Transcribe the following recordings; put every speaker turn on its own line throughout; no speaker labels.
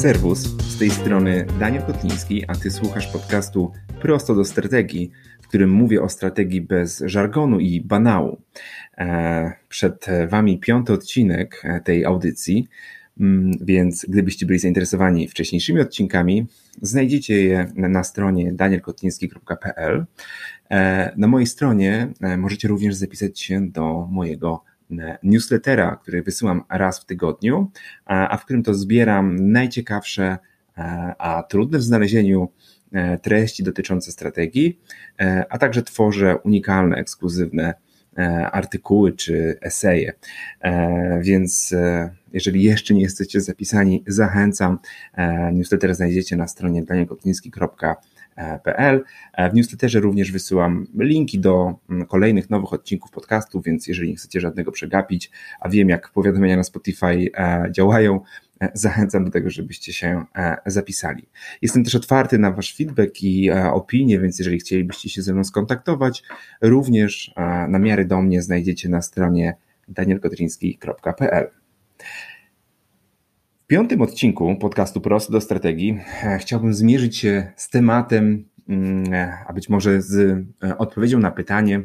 Serwus, z tej strony Daniel Kotliński, a ty słuchasz podcastu Prosto do Strategii, w którym mówię o strategii bez żargonu i banału. E, przed wami piąty odcinek e, tej audycji, mm, więc gdybyście byli zainteresowani wcześniejszymi odcinkami, znajdziecie je na stronie danielkotliński.pl. E, na mojej stronie możecie również zapisać się do mojego newslettera, który wysyłam raz w tygodniu, a w którym to zbieram najciekawsze, a trudne w znalezieniu e, treści dotyczące strategii, e, a także tworzę unikalne, ekskluzywne e, artykuły czy eseje. Więc jeżeli jeszcze nie jesteście zapisani, zachęcam. Newsletter znajdziecie na stronie danielkotliński.pl pl. W newsletterze również wysyłam linki do mm, kolejnych nowych odcinków podcastów, więc jeżeli nie chcecie żadnego przegapić, a wiem jak powiadomienia na Spotify e, działają, e, zachęcam do tego, żebyście się e, zapisali. Jestem też otwarty na Wasz feedback i opinie, więc jeżeli chcielibyście się ze mną skontaktować, również namiary do mnie znajdziecie na stronie danielkotryński.pl piątym odcinku podcastu Prosto do Strategii e, chciałbym zmierzyć się z tematem, mm, e, a być może z e, odpowiedzią na pytanie,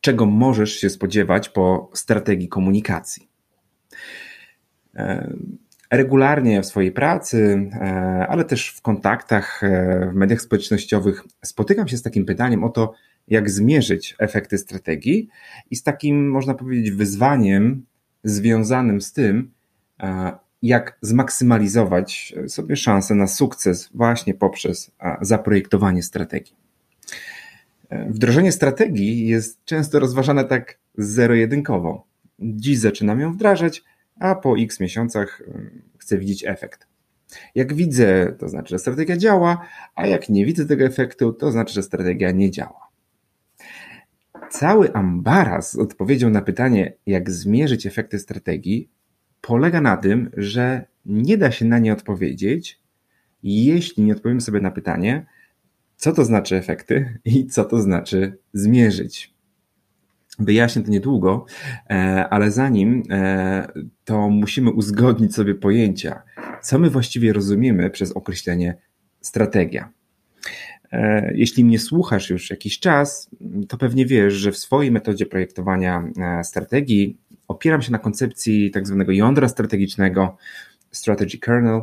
czego możesz się spodziewać po strategii komunikacji. Regularnie w swojej pracy, ale też w kontaktach w mediach społecznościowych spotykam się z takim pytaniem o to, jak zmierzyć efekty strategii i z takim, można powiedzieć, wyzwaniem związanym z tym, jak zmaksymalizować sobie szansę na sukces właśnie poprzez zaprojektowanie strategii. E, wdrożenie strategii jest często rozważane tak zero-jedynkowo. Dziś zaczynam ją wdrażać, a po x miesiącach e, chcę widzieć efekt. Jak widzę, to znaczy, że strategia działa, a jak nie widzę tego efektu, to znaczy, że strategia nie działa. Cały ambaras z odpowiedzią na pytanie, jak zmierzyć efekty strategii, polega na tym, że nie da się na nie odpowiedzieć, jeśli nie odpowiemy sobie na pytanie, co to znaczy efekty i co to znaczy zmierzyć. Wyjaśnię to niedługo, e, ale zanim e, to musimy uzgodnić sobie pojęcia, co my właściwie rozumiemy przez określenie strategia. E, jeśli mnie słuchasz już jakiś czas, to pewnie wiesz, że w swojej metodzie projektowania strategii opieram się na koncepcji tak zwanego jądra strategicznego, strategy kernel,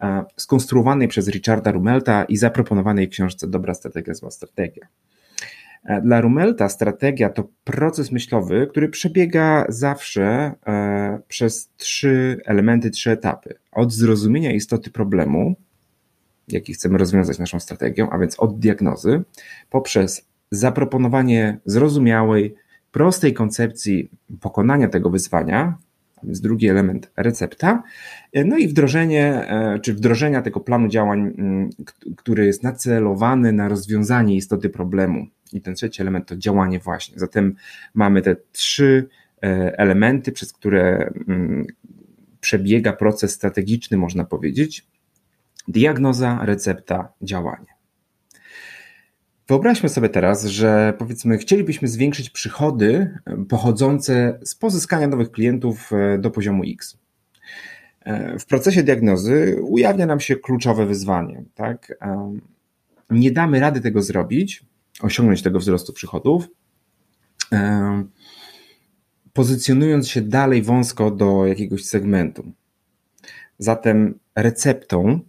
e, skonstruowanej przez Richarda Rumelta i zaproponowanej w książce Dobra strategia, zła strategia. E, dla Rumelta strategia to proces myślowy, który przebiega zawsze e, przez trzy elementy, trzy etapy. Od zrozumienia istoty problemu, jaki chcemy rozwiązać naszą strategią, a więc od diagnozy, poprzez zaproponowanie zrozumiałej, prostej koncepcji pokonania tego wyzwania, więc drugi element recepta, no i wdrożenie, e, czy wdrożenia tego planu działań, mm, który jest nacelowany na rozwiązanie istoty problemu. I ten trzeci element to działanie właśnie. Zatem mamy te trzy e, elementy, przez które mm, przebiega proces strategiczny, można powiedzieć. Diagnoza, recepta, działanie. Wyobraźmy sobie teraz, że powiedzmy, chcielibyśmy zwiększyć przychody e, pochodzące z pozyskania nowych klientów e, do poziomu X. E, w procesie diagnozy ujawnia nam się kluczowe wyzwanie. Tak? Nie damy rady tego zrobić, osiągnąć tego wzrostu przychodów, pozycjonując się dalej wąsko do jakiegoś segmentu. Zatem receptą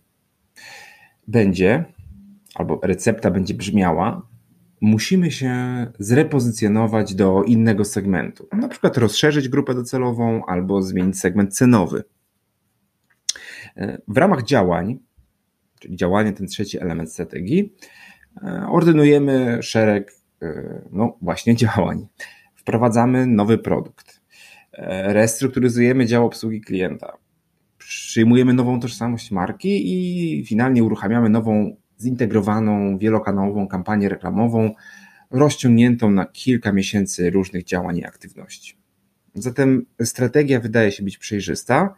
będzie albo recepta będzie brzmiała, musimy się zrepozycjonować do innego segmentu. Na przykład rozszerzyć grupę docelową albo zmienić segment cenowy. W ramach działań, czyli działanie ten trzeci element strategii, ordynujemy szereg no właśnie działań. Wprowadzamy nowy produkt. Restrukturyzujemy dział obsługi klienta. Przyjmujemy nową tożsamość marki i finalnie uruchamiamy nową zintegrowaną, wielokanałową kampanię reklamową, rozciągniętą na kilka miesięcy różnych działań i aktywności. Zatem strategia wydaje się być przejrzysta,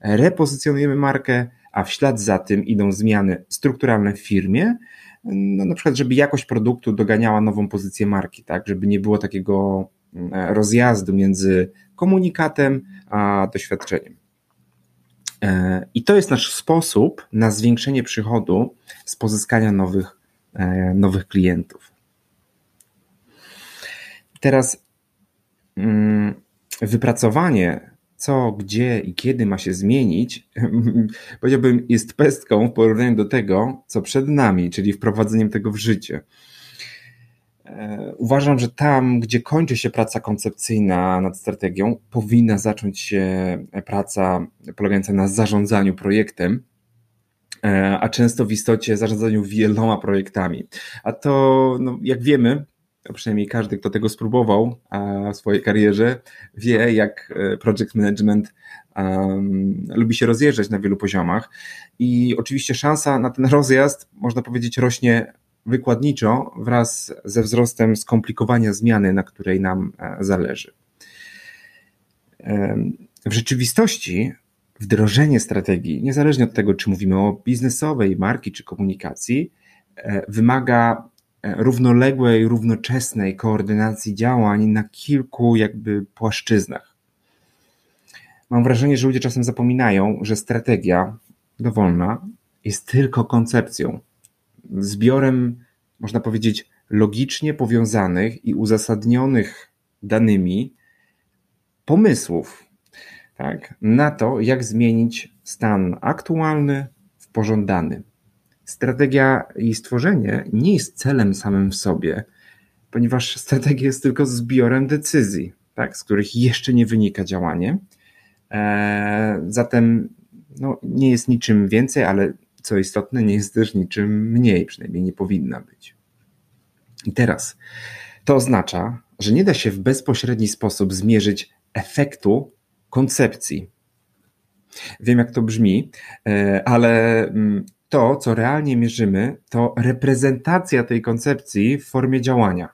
repozycjonujemy markę, a w ślad za tym idą zmiany strukturalne w firmie, no na przykład, żeby jakość produktu doganiała nową pozycję marki, tak, żeby nie było takiego mm, rozjazdu między komunikatem a doświadczeniem. I to jest nasz sposób na zwiększenie przychodu z pozyskania nowych, nowych klientów. Teraz mm, wypracowanie, co, gdzie i kiedy ma się zmienić, powiedziałbym, jest pestką w porównaniu do tego, co przed nami, czyli wprowadzeniem tego w życie. E, uważam, że tam, gdzie kończy się praca koncepcyjna nad strategią, powinna zacząć się praca polegająca na zarządzaniu projektem, e, a często w istocie zarządzaniu wieloma projektami. A to, no, jak wiemy, przynajmniej każdy, kto tego spróbował w swojej karierze, wie, jak e, project management um, lubi się rozjeżdżać na wielu poziomach. I oczywiście szansa na ten rozjazd, można powiedzieć, rośnie wykładniczo wraz ze wzrostem skomplikowania zmiany, na której nam e, zależy. W rzeczywistości wdrożenie strategii, niezależnie od tego, czy mówimy o biznesowej, marki czy komunikacji, e, wymaga E, równoległej, równoczesnej koordynacji działań na kilku jakby płaszczyznach. Mam wrażenie, że ludzie czasem zapominają, że strategia dowolna jest tylko koncepcją, zbiorem, można powiedzieć, logicznie powiązanych i uzasadnionych danymi pomysłów tak, na to, jak zmienić stan aktualny w pożądany. Strategia i stworzenie nie jest celem samym w sobie, ponieważ strategia jest tylko zbiorem decyzji, tak, z których jeszcze nie wynika działanie. E, zatem no, nie jest niczym więcej, ale co istotne, nie jest też niczym mniej, przynajmniej nie powinna być. I teraz to oznacza, że nie da się w bezpośredni sposób zmierzyć efektu koncepcji. Wiem, jak to brzmi, e, ale mm, to, co realnie mierzymy, to reprezentacja tej koncepcji w formie działania.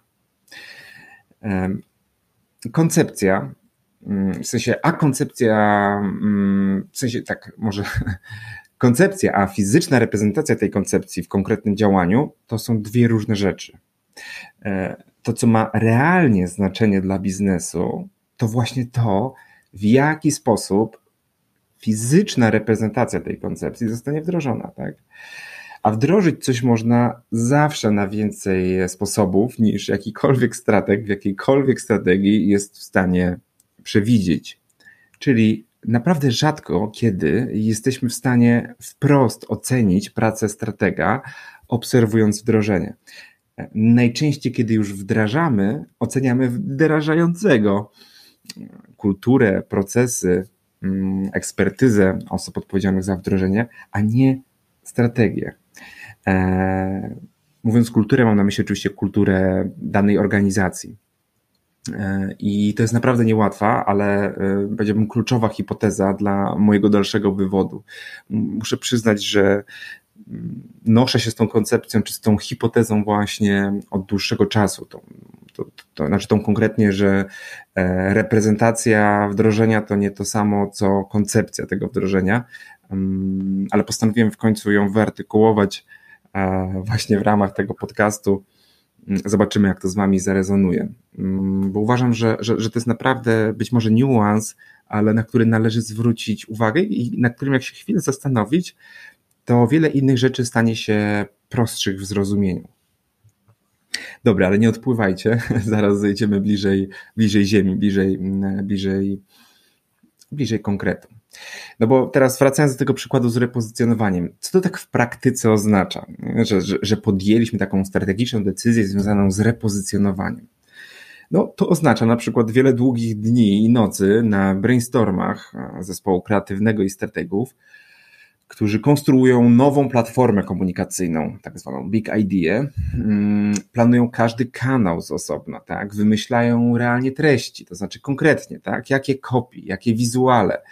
Koncepcja, mm, w sensie, a koncepcja, mm, w sensie tak, może koncepcja, a fizyczna reprezentacja tej koncepcji w konkretnym działaniu to są dwie różne rzeczy. E, to, co ma realnie znaczenie dla biznesu, to właśnie to, w jaki sposób fizyczna reprezentacja tej koncepcji zostanie wdrożona, tak? A wdrożyć coś można zawsze na więcej sposobów niż jakikolwiek strateg w jakiejkolwiek strategii jest w stanie przewidzieć. Czyli naprawdę rzadko kiedy jesteśmy w stanie wprost ocenić pracę stratega, obserwując wdrożenie. Najczęściej, kiedy już wdrażamy, oceniamy wdrażającego kulturę, procesy, Mm, ekspertyzę osób odpowiedzialnych za wdrożenie, a nie strategię. E, mówiąc kulturę, mam na myśli oczywiście kulturę danej organizacji. I to jest naprawdę niełatwa, ale powiedziałbym kluczowa hipoteza dla mojego dalszego wywodu. Muszę przyznać, że mm, noszę się z tą koncepcją, czy z tą hipotezą właśnie od dłuższego czasu. To to, to znaczy tą konkretnie, że e, reprezentacja wdrożenia to nie to samo, co koncepcja tego wdrożenia, mm, ale postanowiłem w końcu ją wyartykułować e, właśnie w ramach tego podcastu. Mm, zobaczymy, jak to z Wami zarezonuje. Mm, bo uważam, że, że, że to jest naprawdę być może niuans, ale na który należy zwrócić uwagę i na którym, jak się chwilę zastanowić, to wiele innych rzeczy stanie się prostszych w zrozumieniu. Dobra, ale nie odpływajcie, zaraz zejdziemy bliżej, bliżej ziemi, bliżej, mm, bliżej, bliżej konkretu. No bo teraz wracając do tego przykładu z repozycjonowaniem, co to tak w praktyce oznacza, że, że, że podjęliśmy taką strategiczną decyzję związaną z repozycjonowaniem? No, to oznacza na przykład wiele długich dni i nocy na brainstormach zespołu kreatywnego i strategów, którzy konstruują nową platformę komunikacyjną, tak zwaną Big Idea, mm, planują każdy kanał z osobna, tak? Wymyślają realnie treści, to znaczy konkretnie, tak? Jakie kopii, jakie wizuale,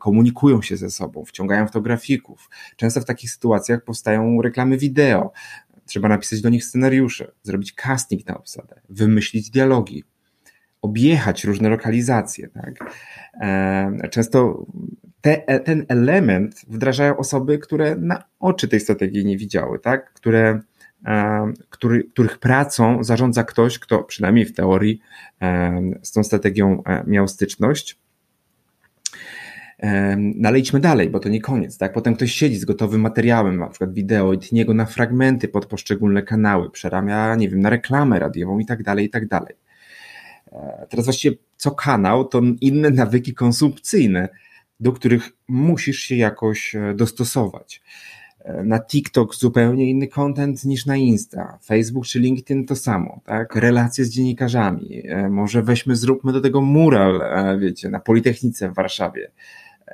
komunikują się ze sobą, wciągają w to grafików. Często w takich sytuacjach powstają reklamy wideo. Trzeba napisać do nich scenariusze, zrobić casting na obsadę, wymyślić dialogi, objechać różne lokalizacje. Tak? E, często te, ten element wdrażają osoby, które na oczy tej strategii nie widziały, tak? które, e, który, których pracą zarządza ktoś, kto przynajmniej w teorii e, z tą strategią miał styczność. No ale idźmy dalej, bo to nie koniec, tak? Potem ktoś siedzi z gotowym materiałem, na przykład wideo i tnie go na fragmenty pod poszczególne kanały, przeramia, nie wiem, na reklamę radiową i tak dalej, i tak dalej. E, teraz właściwie co kanał, to inne nawyki konsumpcyjne, do których musisz się jakoś e, dostosować. E, na TikTok zupełnie inny content niż na Insta. Facebook czy LinkedIn to samo, tak? Relacje z dziennikarzami. Może weźmy, zróbmy do tego mural, wiecie, na Politechnice w Warszawie.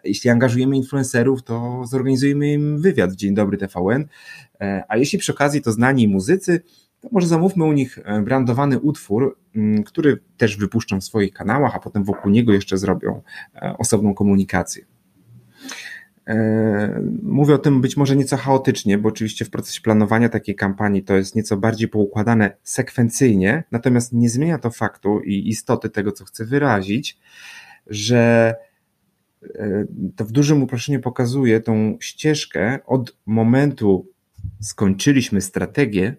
Jeśli angażujemy influencerów, to zorganizujemy im wywiad w Dzień Dobry TVN, a jeśli przy okazji to znani muzycy, to może zamówmy u nich e, brandowany utwór, mm, który też wypuszczą w swoich kanałach, a potem wokół niego jeszcze zrobią e, osobną komunikację. E, mówię o tym być może nieco chaotycznie, bo oczywiście w procesie planowania takiej kampanii to jest nieco bardziej poukładane sekwencyjnie, natomiast nie zmienia to faktu i istoty tego, co chcę wyrazić, że to w dużym uproszczeniu pokazuje tą ścieżkę od momentu skończyliśmy strategię,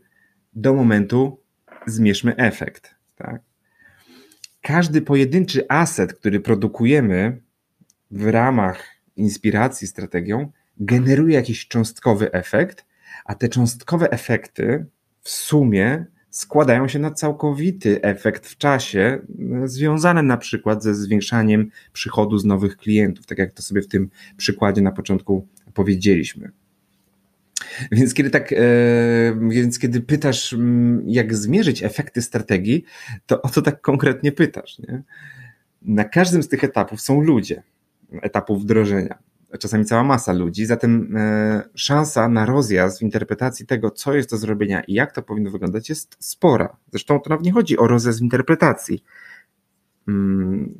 do momentu zmierzmy efekt. Tak? Każdy pojedynczy aset, który produkujemy w ramach inspiracji strategią, generuje jakiś cząstkowy efekt, a te cząstkowe efekty w sumie składają się na całkowity efekt w czasie, związany na przykład ze zwiększaniem przychodu z nowych klientów, tak jak to sobie w tym przykładzie na początku powiedzieliśmy. Więc kiedy tak, e, więc kiedy pytasz, jak zmierzyć efekty strategii, to o co tak konkretnie pytasz, nie? Na każdym z tych etapów są ludzie, etapów wdrożenia. Czasami cała masa ludzi, zatem e, szansa na rozjazd w interpretacji tego, co jest do zrobienia i jak to powinno wyglądać, jest spora. Zresztą to nawet nie chodzi o rozjazd w interpretacji. Mm,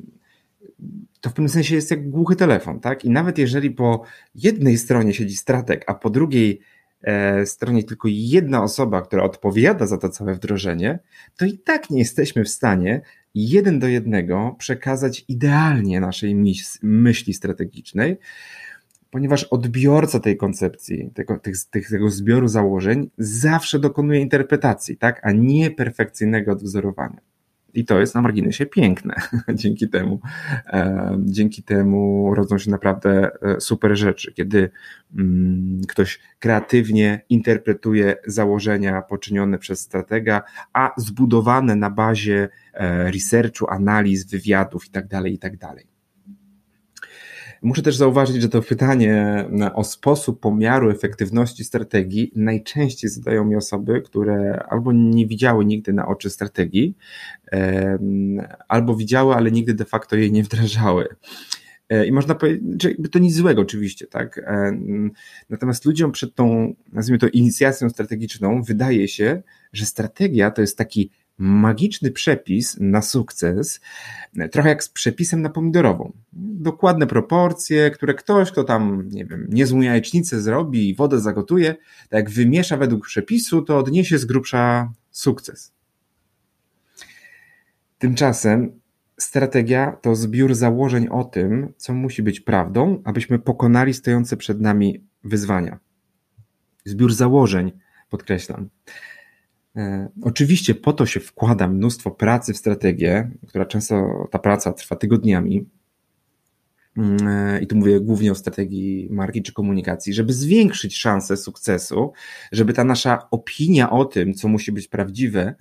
to w pewnym sensie jest jak głuchy telefon, tak? I nawet jeżeli po jednej stronie siedzi strateg, a po drugiej E, stronie tylko jedna osoba, która odpowiada za to całe wdrożenie, to i tak nie jesteśmy w stanie jeden do jednego przekazać idealnie naszej myśli strategicznej, ponieważ odbiorca tej koncepcji, tego, tych, tego zbioru założeń zawsze dokonuje interpretacji, tak, a nie perfekcyjnego odwzorowania. I to jest na marginesie piękne. dzięki temu, e, dzięki temu rodzą się naprawdę e, super rzeczy, kiedy mm, ktoś kreatywnie interpretuje założenia poczynione przez stratega, a zbudowane na bazie e, researchu, analiz, wywiadów itd., tak itd. Muszę też zauważyć, że to pytanie o sposób pomiaru efektywności strategii najczęściej zadają mi osoby, które albo nie widziały nigdy na oczy strategii, albo widziały, ale nigdy de facto jej nie wdrażały. E, I można powiedzieć, że to nic złego oczywiście, tak? E, natomiast ludziom przed tą, nazwijmy to, inicjacją strategiczną wydaje się, że strategia to jest taki magiczny przepis na sukces, trochę jak z przepisem na pomidorową. Dokładne proporcje, które ktoś, kto tam, nie wiem, niezłą jajecznicę zrobi i wodę zagotuje, tak jak wymiesza według przepisu, to odniesie z grubsza sukces. Tymczasem strategia to zbiór założeń o tym, co musi być prawdą, abyśmy pokonali stojące przed nami wyzwania. Zbiór założeń, podkreślam. E, oczywiście po to się wkłada mnóstwo pracy w strategię, która często ta praca trwa tygodniami. Mm, e, I tu mówię głównie o strategii marki czy komunikacji, żeby zwiększyć szanse sukcesu, żeby ta nasza opinia o tym, co musi być prawdziwe,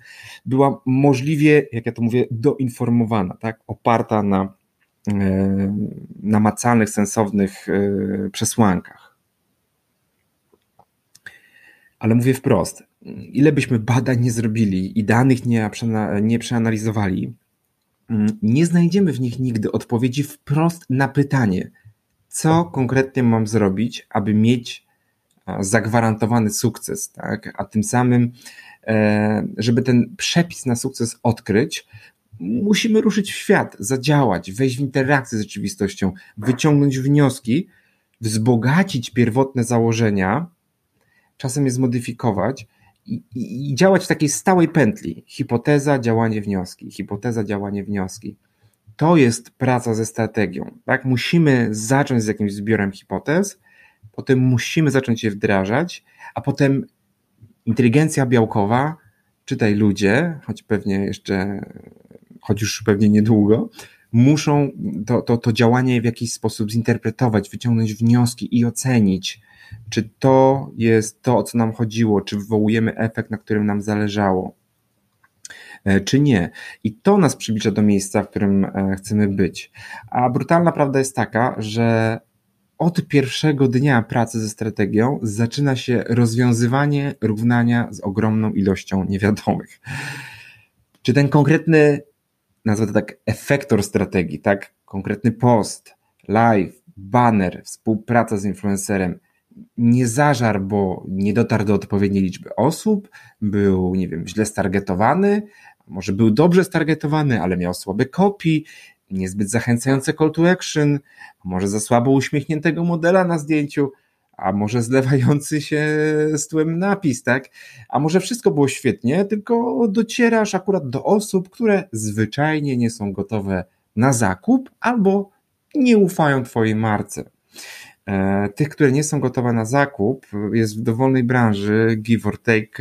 była możliwie, jak ja to mówię, doinformowana, tak? oparta na e, namacalnych, sensownych przesłankach. Ale mówię wprost, ile byśmy badań nie zrobili i danych nie, nie przeanalizowali, mm, nie znajdziemy w nich nigdy odpowiedzi wprost na pytanie, co konkretnie mam zrobić, aby mieć zagwarantowany sukces, tak? A tym samym, e, żeby ten przepis na sukces odkryć, musimy ruszyć w świat, zadziałać, wejść w interakcję z rzeczywistością, wyciągnąć wnioski, wzbogacić pierwotne założenia, czasem je zmodyfikować i, i, działać w takiej stałej pętli. Hipoteza, działanie, wnioski, hipoteza, działanie, wnioski. To jest praca ze strategią. Tak? Musimy zacząć z jakimś zbiorem hipotez, potem musimy zacząć je wdrażać, a potem inteligencja białkowa, czytaj ludzie, choć pewnie jeszcze, choć już pewnie niedługo, muszą to, to, to działanie w jakiś sposób zinterpretować, wyciągnąć wnioski i ocenić, czy to jest to, o co nam chodziło, czy wywołujemy efekt, na którym nam zależało, e, czy nie. I to nas przybliża do miejsca, w którym e, chcemy być. A brutalna prawda jest taka, że od pierwszego dnia pracy ze strategią zaczyna się rozwiązywanie równania z ogromną ilością niewiadomych. Czy ten konkretny, nazwę to tak, efektor strategii, tak? Konkretny post, live, banner, współpraca z influencerem nie zażar, bo nie dotarł do odpowiedniej liczby osób, był, nie wiem, źle stargetowany, może był dobrze stargetowany, ale miał słabe kopii, niezbyt zachęcające call to action, może za słabo uśmiechniętego modela na zdjęciu, a może zlewający się z tłem napis, tak? A może wszystko było świetnie, tylko docierasz akurat do osób, które zwyczajnie nie są gotowe na zakup albo nie ufają Twojej marce. E, tych, które nie są gotowe na zakup, jest w dowolnej branży give or take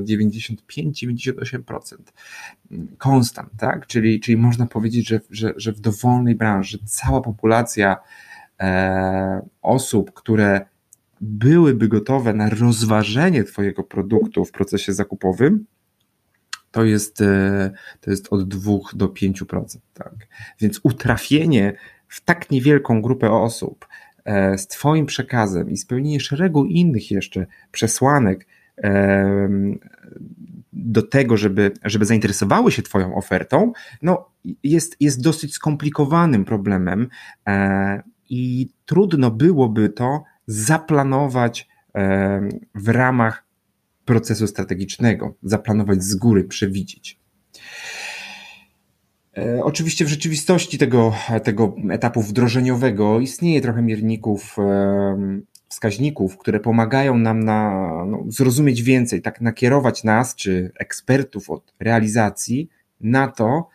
95-98%. Konstant, tak? Czyli, czyli można powiedzieć, że, że, że w dowolnej branży cała populacja e, osób, które byłyby gotowe na rozważenie Twojego produktu w procesie zakupowym, to jest, e, to jest od 2 do 5%. Tak? Więc utrafienie w tak niewielką grupę osób, E, z Twoim przekazem i spełnienie szeregu innych jeszcze przesłanek do tego, żeby, żeby zainteresowały się Twoją ofertą, no jest, jest dosyć skomplikowanym problemem e, i trudno byłoby to zaplanować w ramach procesu strategicznego, zaplanować z góry, przewidzieć. E, oczywiście w rzeczywistości tego, tego etapu wdrożeniowego istnieje trochę mierników, wskaźników, które pomagają nam na no, zrozumieć więcej, tak nakierować nas czy ekspertów od realizacji na to,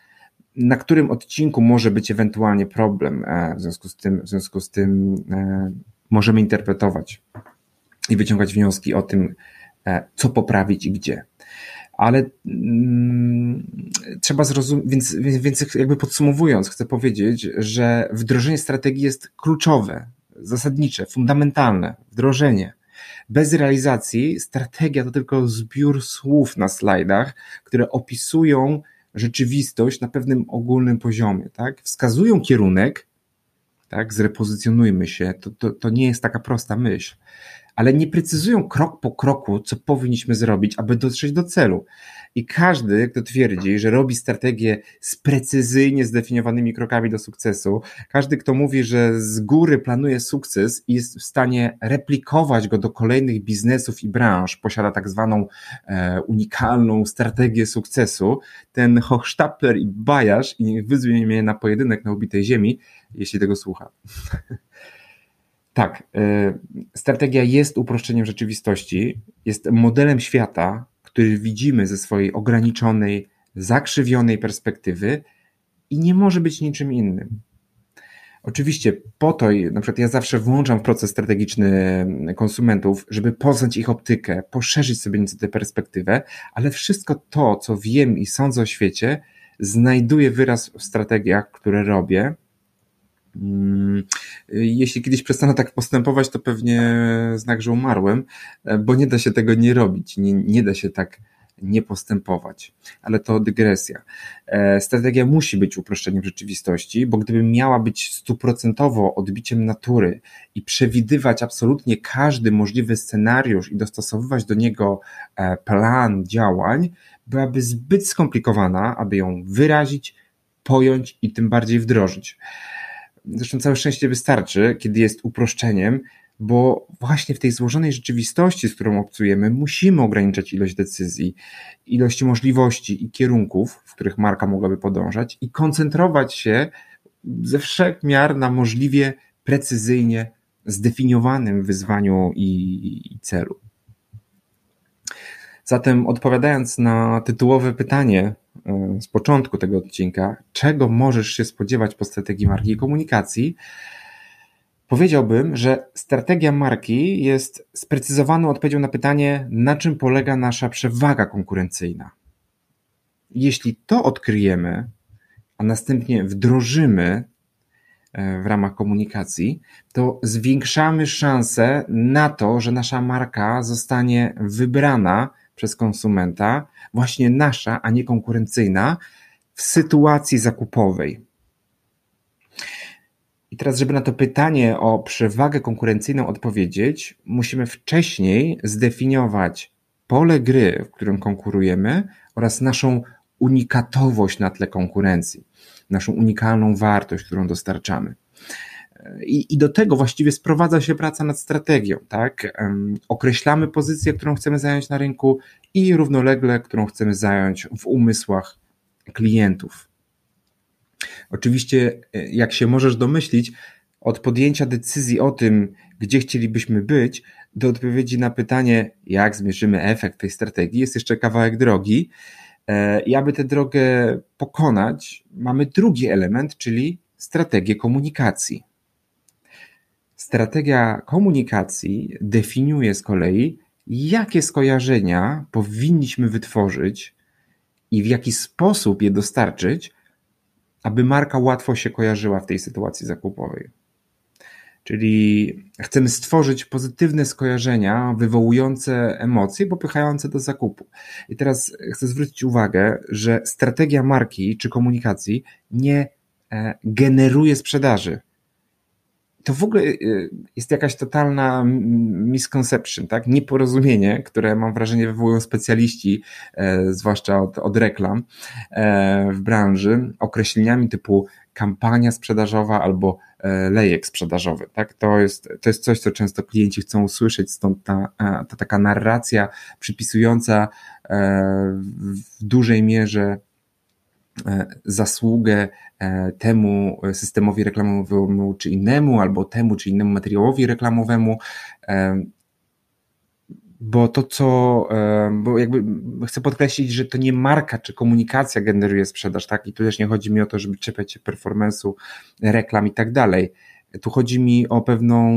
na którym odcinku może być ewentualnie problem. E, w związku z tym, w związku z tym e, możemy interpretować i wyciągać wnioski o tym, co poprawić i gdzie ale mm, trzeba zrozumieć, więc, więc jakby podsumowując, chcę powiedzieć, że wdrożenie strategii jest kluczowe, zasadnicze, fundamentalne. Wdrożenie. Bez realizacji strategia to tylko zbiór słów na slajdach, które opisują rzeczywistość na pewnym ogólnym poziomie, tak? Wskazują kierunek, tak? Zrepozycjonujmy się. To, to, to nie jest taka prosta myśl ale nie precyzują krok po kroku, co powinniśmy zrobić, aby dotrzeć do celu. I każdy, kto twierdzi, że robi strategię z precyzyjnie zdefiniowanymi krokami do sukcesu, każdy, kto mówi, że z góry planuje sukces i jest w stanie replikować go do kolejnych biznesów i branż, posiada tak zwaną e, unikalną strategię sukcesu, ten Hochstapler i Bajasz, i wyzwie mnie na pojedynek na ubitej ziemi, jeśli tego słucha. Tak, e, strategia jest uproszczeniem rzeczywistości, jest modelem świata, który widzimy ze swojej ograniczonej, zakrzywionej perspektywy i nie może być niczym innym. Oczywiście po to, na przykład ja zawsze włączam w proces strategiczny konsumentów, żeby poznać ich optykę, poszerzyć sobie nieco tę perspektywę, ale wszystko to, co wiem i sądzę o świecie, znajduje wyraz w strategiach, które robię Mm, jeśli kiedyś przestanę tak postępować, to pewnie znak, że umarłem, e, bo nie da się tego nie robić, nie, nie da się tak nie postępować. Ale to dygresja. E, strategia musi być uproszczeniem rzeczywistości, bo gdyby miała być stuprocentowo odbiciem natury i przewidywać absolutnie każdy możliwy scenariusz i dostosowywać do niego e, plan działań, byłaby zbyt skomplikowana, aby ją wyrazić, pojąć i tym bardziej wdrożyć zresztą całe szczęście wystarczy, kiedy jest uproszczeniem, bo właśnie w tej złożonej rzeczywistości, z którą obcujemy, musimy ograniczać ilość decyzji, ilość możliwości i kierunków, w których marka mogłaby podążać i koncentrować się ze wszech miar na możliwie precyzyjnie zdefiniowanym wyzwaniu i, celu. Zatem odpowiadając na tytułowe pytanie z początku tego odcinka, czego możesz się spodziewać po strategii marki i komunikacji, powiedziałbym, że strategia marki jest sprecyzowaną odpowiedzią na pytanie, na czym polega nasza przewaga konkurencyjna. Jeśli to odkryjemy a następnie wdrożymy e, w ramach komunikacji, to zwiększamy szanse na to, że nasza marka zostanie wybrana przez konsumenta, właśnie nasza, a nie konkurencyjna, w sytuacji zakupowej. I teraz, żeby na to pytanie o przewagę konkurencyjną odpowiedzieć, musimy wcześniej zdefiniować pole gry, w którym konkurujemy oraz naszą unikatowość na tle konkurencji, naszą unikalną wartość, którą dostarczamy. I, I, do tego właściwie sprowadza się praca nad strategią, tak? Określamy pozycję, którą chcemy zająć na rynku i równolegle, którą chcemy zająć w umysłach klientów. Oczywiście, e, jak się możesz domyślić, od podjęcia decyzji o tym, gdzie chcielibyśmy być, do odpowiedzi na pytanie, jak zmierzymy efekt tej strategii, jest jeszcze kawałek drogi. E, I aby tę drogę pokonać, mamy drugi element, czyli strategię komunikacji. Strategia komunikacji definiuje z kolei, jakie skojarzenia powinniśmy wytworzyć i w jaki sposób je dostarczyć, aby marka łatwo się kojarzyła w tej sytuacji zakupowej. Czyli chcemy stworzyć pozytywne skojarzenia wywołujące emocje, popychające do zakupu. I teraz chcę zwrócić uwagę, że strategia marki czy komunikacji nie e, generuje sprzedaży to w ogóle y, jest jakaś totalna misconception, tak? Nieporozumienie, które mam wrażenie wywołują specjaliści, e, zwłaszcza od, od reklam e, w branży, określeniami typu kampania sprzedażowa albo e, lejek sprzedażowy. Tak? To, jest, to jest coś, co często klienci chcą usłyszeć, stąd ta, ta taka narracja przypisująca w dużej mierze zasługę e, temu systemowi reklamowemu czy innemu, albo temu czy innemu materiałowi reklamowemu, e, bo to, co, bo jakby chcę podkreślić, że to nie marka czy komunikacja generuje sprzedaż, tak? I tu też nie chodzi mi o to, żeby czepiać się performance'u reklam i tak dalej. Tu chodzi mi o pewną,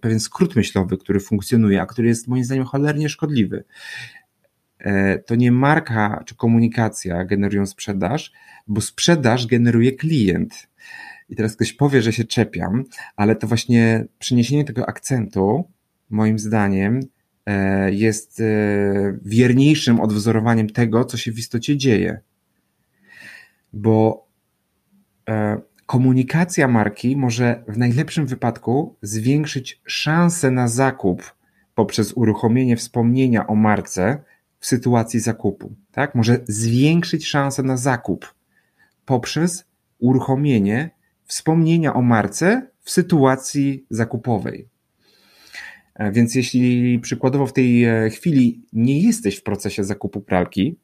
pewien skrót myślowy, który funkcjonuje, a który jest moim zdaniem cholernie szkodliwy. E, to nie marka czy komunikacja generują sprzedaż, bo sprzedaż generuje klient. I teraz ktoś powie, że się czepiam, ale to właśnie przeniesienie tego akcentu, moim zdaniem, e, jest e, wierniejszym odwzorowaniem tego, co się w istocie dzieje. Bo komunikacja marki może w najlepszym wypadku zwiększyć szanse na zakup poprzez uruchomienie wspomnienia o marce, w sytuacji zakupu. Tak? Może zwiększyć szanse na zakup poprzez uruchomienie wspomnienia o marce w sytuacji zakupowej. E, więc jeśli przykładowo w tej e, chwili nie jesteś w procesie zakupu pralki,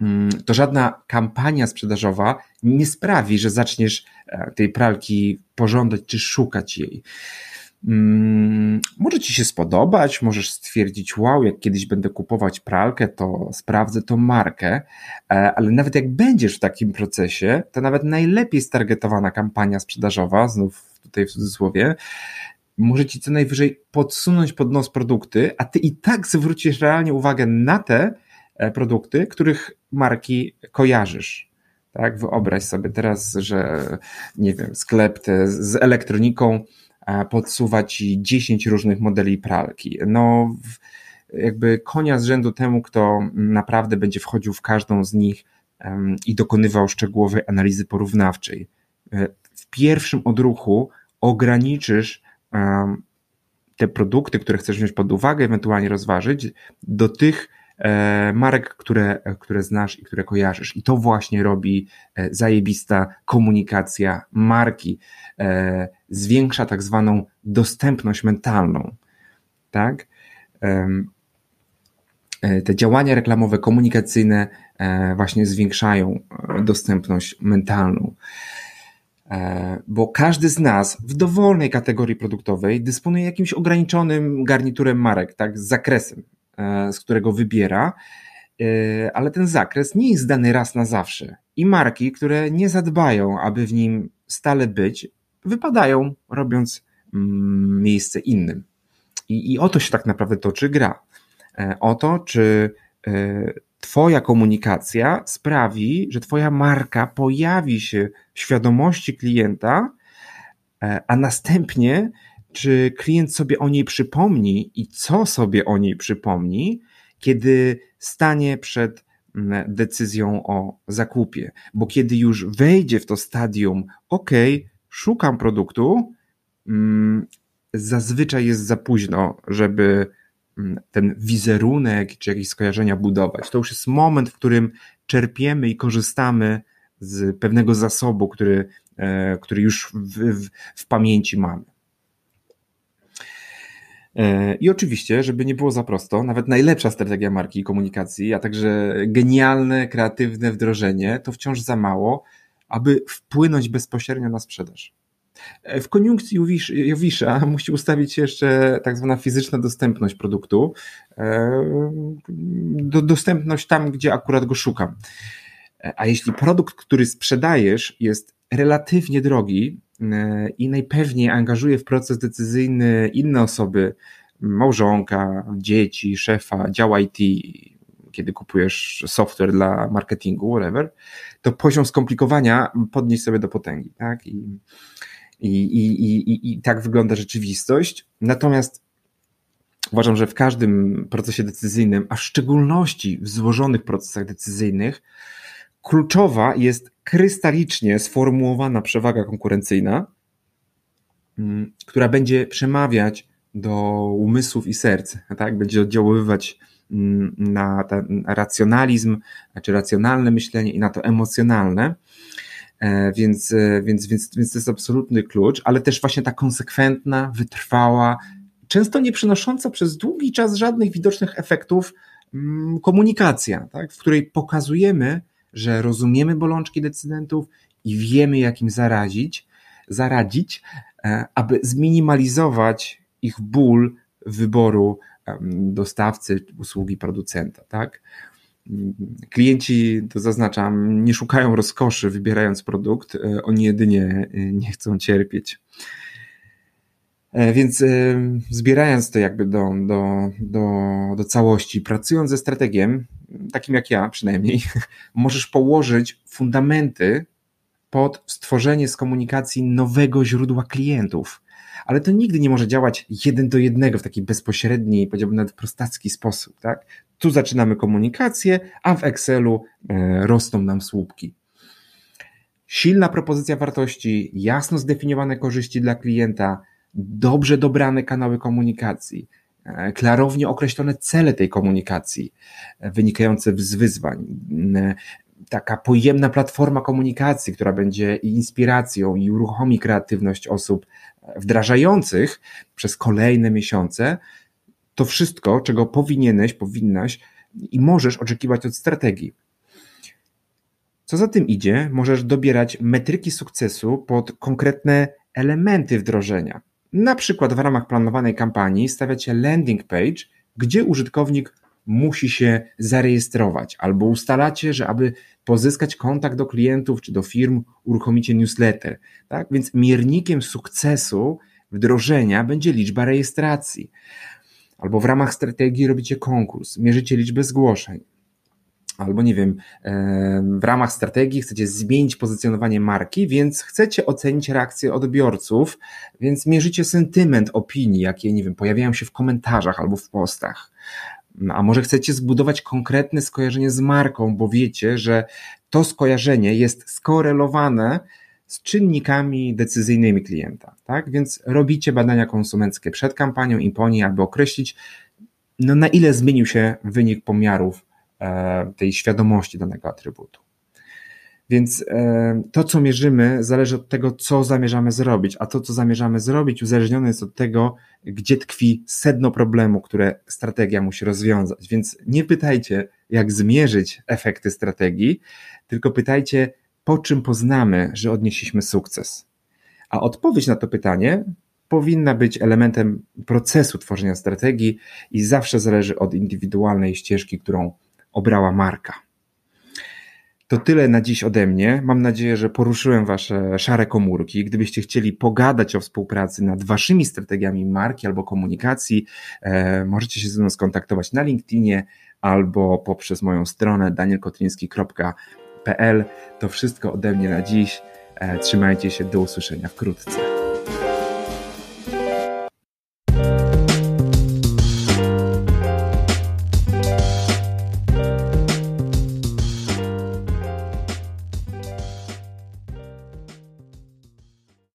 mm, to żadna kampania sprzedażowa nie sprawi, że zaczniesz e, tej pralki pożądać czy szukać jej. Mm, może ci się spodobać, możesz stwierdzić, wow, jak kiedyś będę kupować pralkę, to sprawdzę tą markę, e, ale nawet jak będziesz w takim procesie, to nawet najlepiej stargetowana kampania sprzedażowa, znów tutaj w cudzysłowie, może ci co najwyżej podsunąć pod nos produkty, a ty i tak zwrócisz realnie uwagę na te e, produkty, których marki kojarzysz. Tak, wyobraź sobie teraz, że nie wiem, sklep z elektroniką podsuwa ci 10 różnych modeli pralki. No, jakby konia z rzędu temu, kto naprawdę będzie wchodził w każdą z nich i dokonywał szczegółowej analizy porównawczej. E, w pierwszym odruchu ograniczysz te produkty, które chcesz wziąć pod uwagę, ewentualnie rozważyć, do tych marek, które, które znasz i które kojarzysz. I to właśnie robi e, zajebista komunikacja marki. E, zwiększa tak zwaną dostępność mentalną. Tak? Te działania reklamowe, komunikacyjne właśnie zwiększają dostępność mentalną bo każdy z nas w dowolnej kategorii produktowej dysponuje jakimś ograniczonym garniturem marek, tak, z zakresem. E, z którego wybiera, e, ale ten zakres nie jest dany raz na zawsze. I marki, które nie zadbają, aby w nim stale być, wypadają, robiąc mm, miejsce innym. I, i o to się tak naprawdę toczy gra. E, o to, czy Twoja komunikacja sprawi, że Twoja marka pojawi się w świadomości klienta, a następnie, czy klient sobie o niej przypomni i co sobie o niej przypomni, kiedy stanie przed mm, decyzją o zakupie. Bo kiedy już wejdzie w to stadium, ok, szukam produktu, mm, zazwyczaj jest za późno, żeby mm, ten wizerunek czy jakieś skojarzenia budować. To już jest moment, w którym czerpiemy i korzystamy z pewnego zasobu, który, e, który już w, w, w pamięci mamy. E, I oczywiście, żeby nie było za prosto, nawet najlepsza strategia marki i komunikacji, a także genialne, kreatywne wdrożenie, to wciąż za mało, aby wpłynąć bezpośrednio na sprzedaż. E, w koniunkcji Jowisza musi ustawić się jeszcze tak zwana fizyczna dostępność produktu, e, dostępność tam, gdzie akurat go szukam. A jeśli produkt, który sprzedajesz, jest relatywnie drogi, i najpewniej angażuje w proces decyzyjny inne osoby, małżonka, dzieci, szefa, dział IT, kiedy kupujesz software dla marketingu, whatever, to poziom skomplikowania podnieść sobie do potęgi, tak? I, i, i, i, i tak wygląda rzeczywistość. Natomiast uważam, że w każdym procesie decyzyjnym, a w szczególności w złożonych procesach decyzyjnych, kluczowa jest krystalicznie sformułowana przewaga konkurencyjna, mm, która będzie przemawiać do umysłów i serc, tak? będzie oddziaływać mm, na ten racjonalizm, czy racjonalne myślenie i na to emocjonalne. E, więc, e, więc, więc, więc to jest absolutny klucz, ale też właśnie ta konsekwentna, wytrwała, często nie przynosząca przez długi czas żadnych widocznych efektów mm, komunikacja, tak? w której pokazujemy, że rozumiemy bolączki decydentów i wiemy, jak im zarazić, zaradzić, e, aby zminimalizować ich ból wyboru dostawcy usługi producenta, tak? Klienci, to zaznaczam, nie szukają rozkoszy wybierając produkt, e, oni jedynie e, nie chcą cierpieć. Więc zbierając to jakby do, do, do, do całości, pracując ze strategiem, takim jak ja przynajmniej, możesz położyć fundamenty pod stworzenie z komunikacji nowego źródła klientów. Ale to nigdy nie może działać jeden do jednego w taki bezpośredni, powiedziałbym nawet prostacki sposób. Tak? Tu zaczynamy komunikację, a w Excelu e, rosną nam słupki. Silna propozycja wartości, jasno zdefiniowane korzyści dla klienta, dobrze dobrane kanały komunikacji, E, klarownie określone cele tej komunikacji e, wynikające z wyzwań. E, taka pojemna platforma komunikacji, która będzie inspiracją i uruchomi kreatywność osób wdrażających przez kolejne miesiące. To wszystko, czego powinieneś, powinnaś i możesz oczekiwać od strategii. Co za tym idzie, możesz dobierać metryki sukcesu pod konkretne elementy wdrożenia na przykład w ramach planowanej kampanii stawiacie landing page, gdzie użytkownik musi się zarejestrować, albo ustalacie, że aby pozyskać kontakt do klientów czy do firm, uruchomicie newsletter. Tak? Więc miernikiem sukcesu wdrożenia będzie liczba rejestracji. Albo w ramach strategii robicie konkurs, mierzycie liczbę zgłoszeń albo nie wiem, w ramach strategii chcecie zmienić pozycjonowanie marki, więc chcecie ocenić reakcję odbiorców, więc mierzycie sentyment opinii, jakie, nie wiem, pojawiają się w komentarzach albo w postach. A może chcecie zbudować konkretne skojarzenie z marką, bo wiecie, że to skojarzenie jest skorelowane z czynnikami decyzyjnymi klienta, tak? Więc robicie badania konsumenckie przed kampanią i po niej, aby określić, no na ile zmienił się wynik pomiarów tej świadomości danego atrybutu. Więc e, to, co mierzymy, zależy od tego, co zamierzamy zrobić, a to, co zamierzamy zrobić, uzależnione jest od tego, gdzie tkwi sedno problemu, które strategia musi rozwiązać. Więc nie pytajcie, jak zmierzyć efekty strategii, tylko pytajcie, po czym poznamy, że odnieśliśmy sukces. A odpowiedź na to pytanie powinna być elementem procesu tworzenia strategii i zawsze zależy od indywidualnej ścieżki, którą obrała marka. To tyle na dziś ode mnie. Mam nadzieję, że poruszyłem Wasze szare komórki. Gdybyście chcieli pogadać o współpracy nad Waszymi strategiami marki albo komunikacji, e, możecie się ze mną skontaktować na LinkedInie albo poprzez moją stronę danielkotliński.pl. To wszystko ode mnie na dziś. E, trzymajcie się, do usłyszenia wkrótce.